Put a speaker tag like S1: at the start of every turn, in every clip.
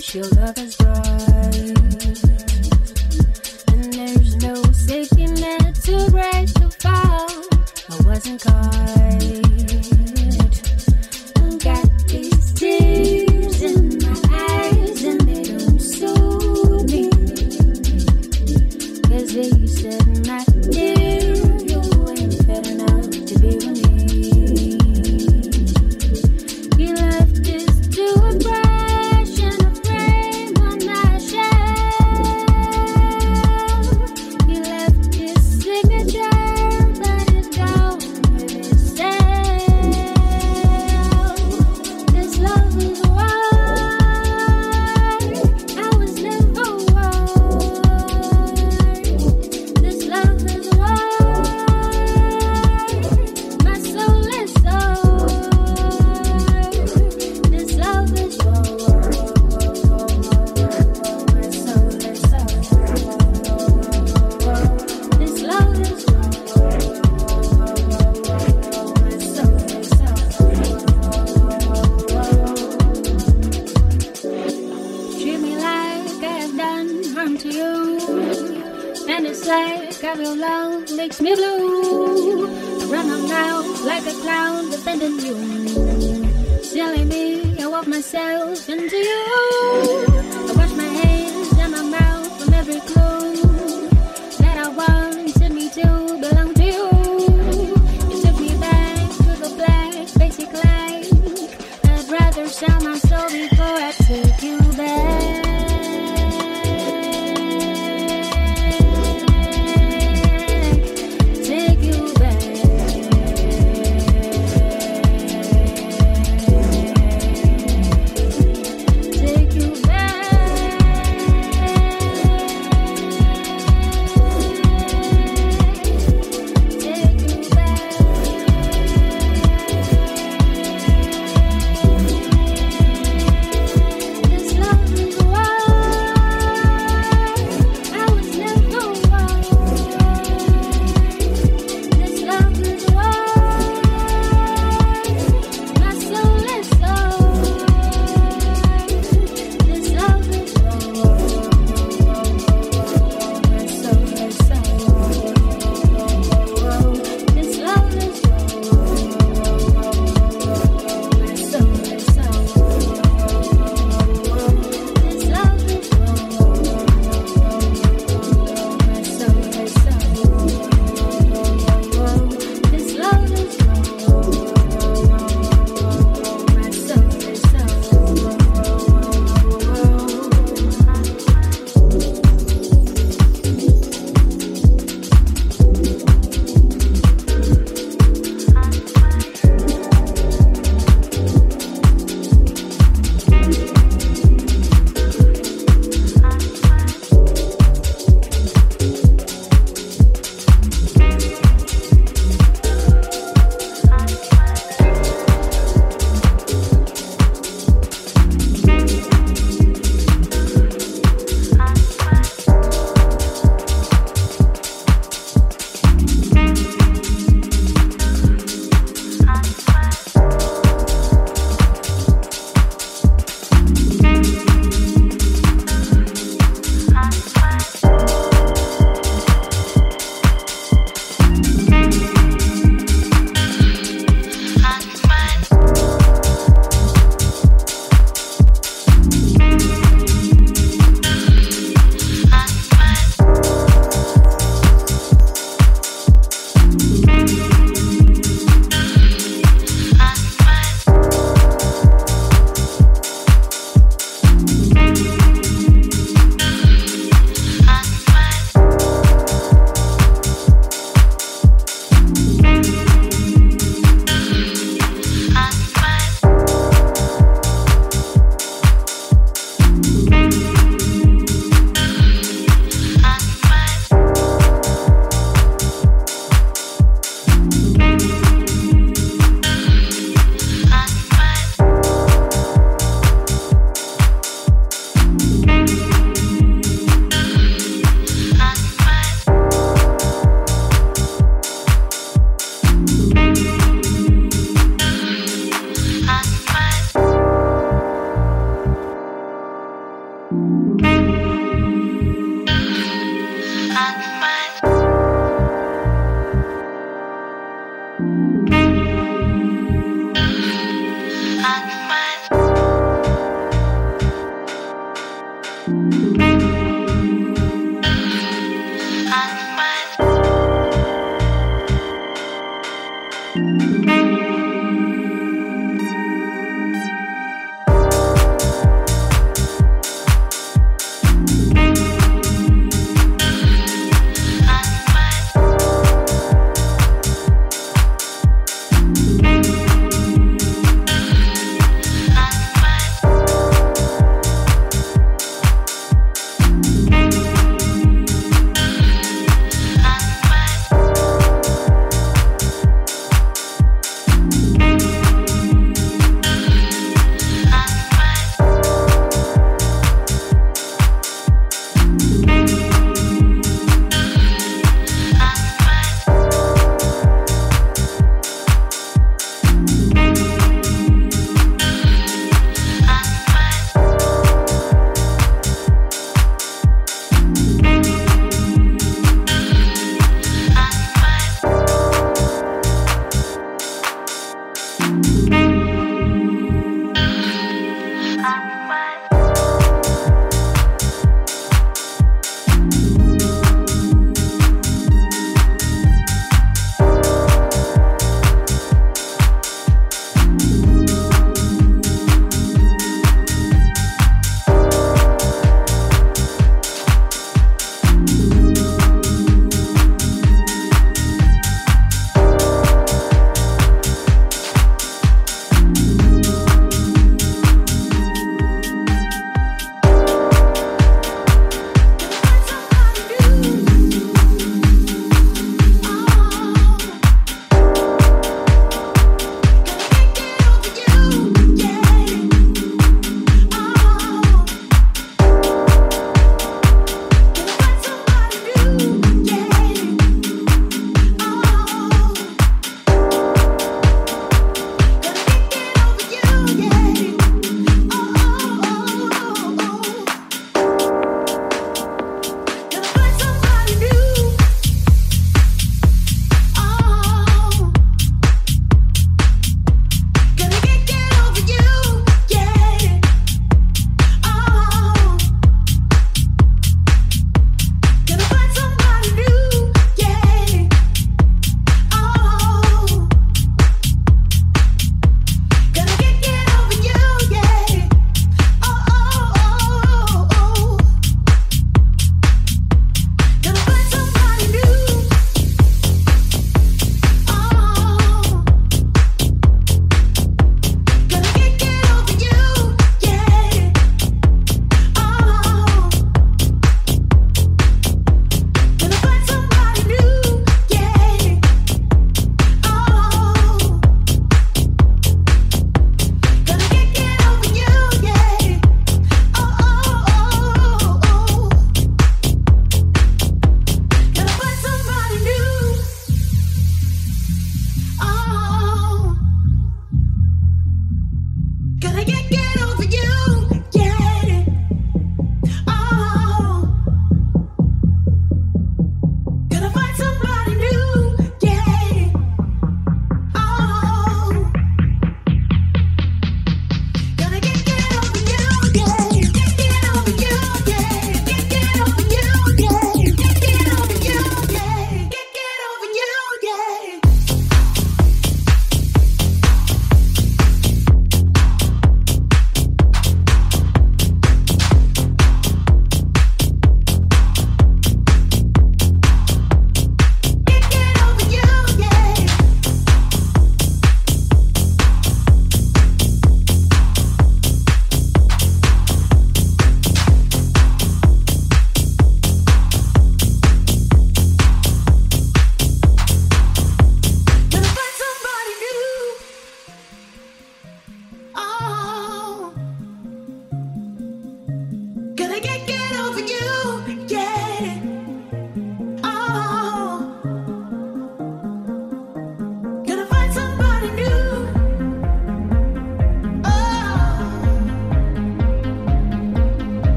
S1: she'll love us right.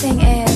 S2: Thing is,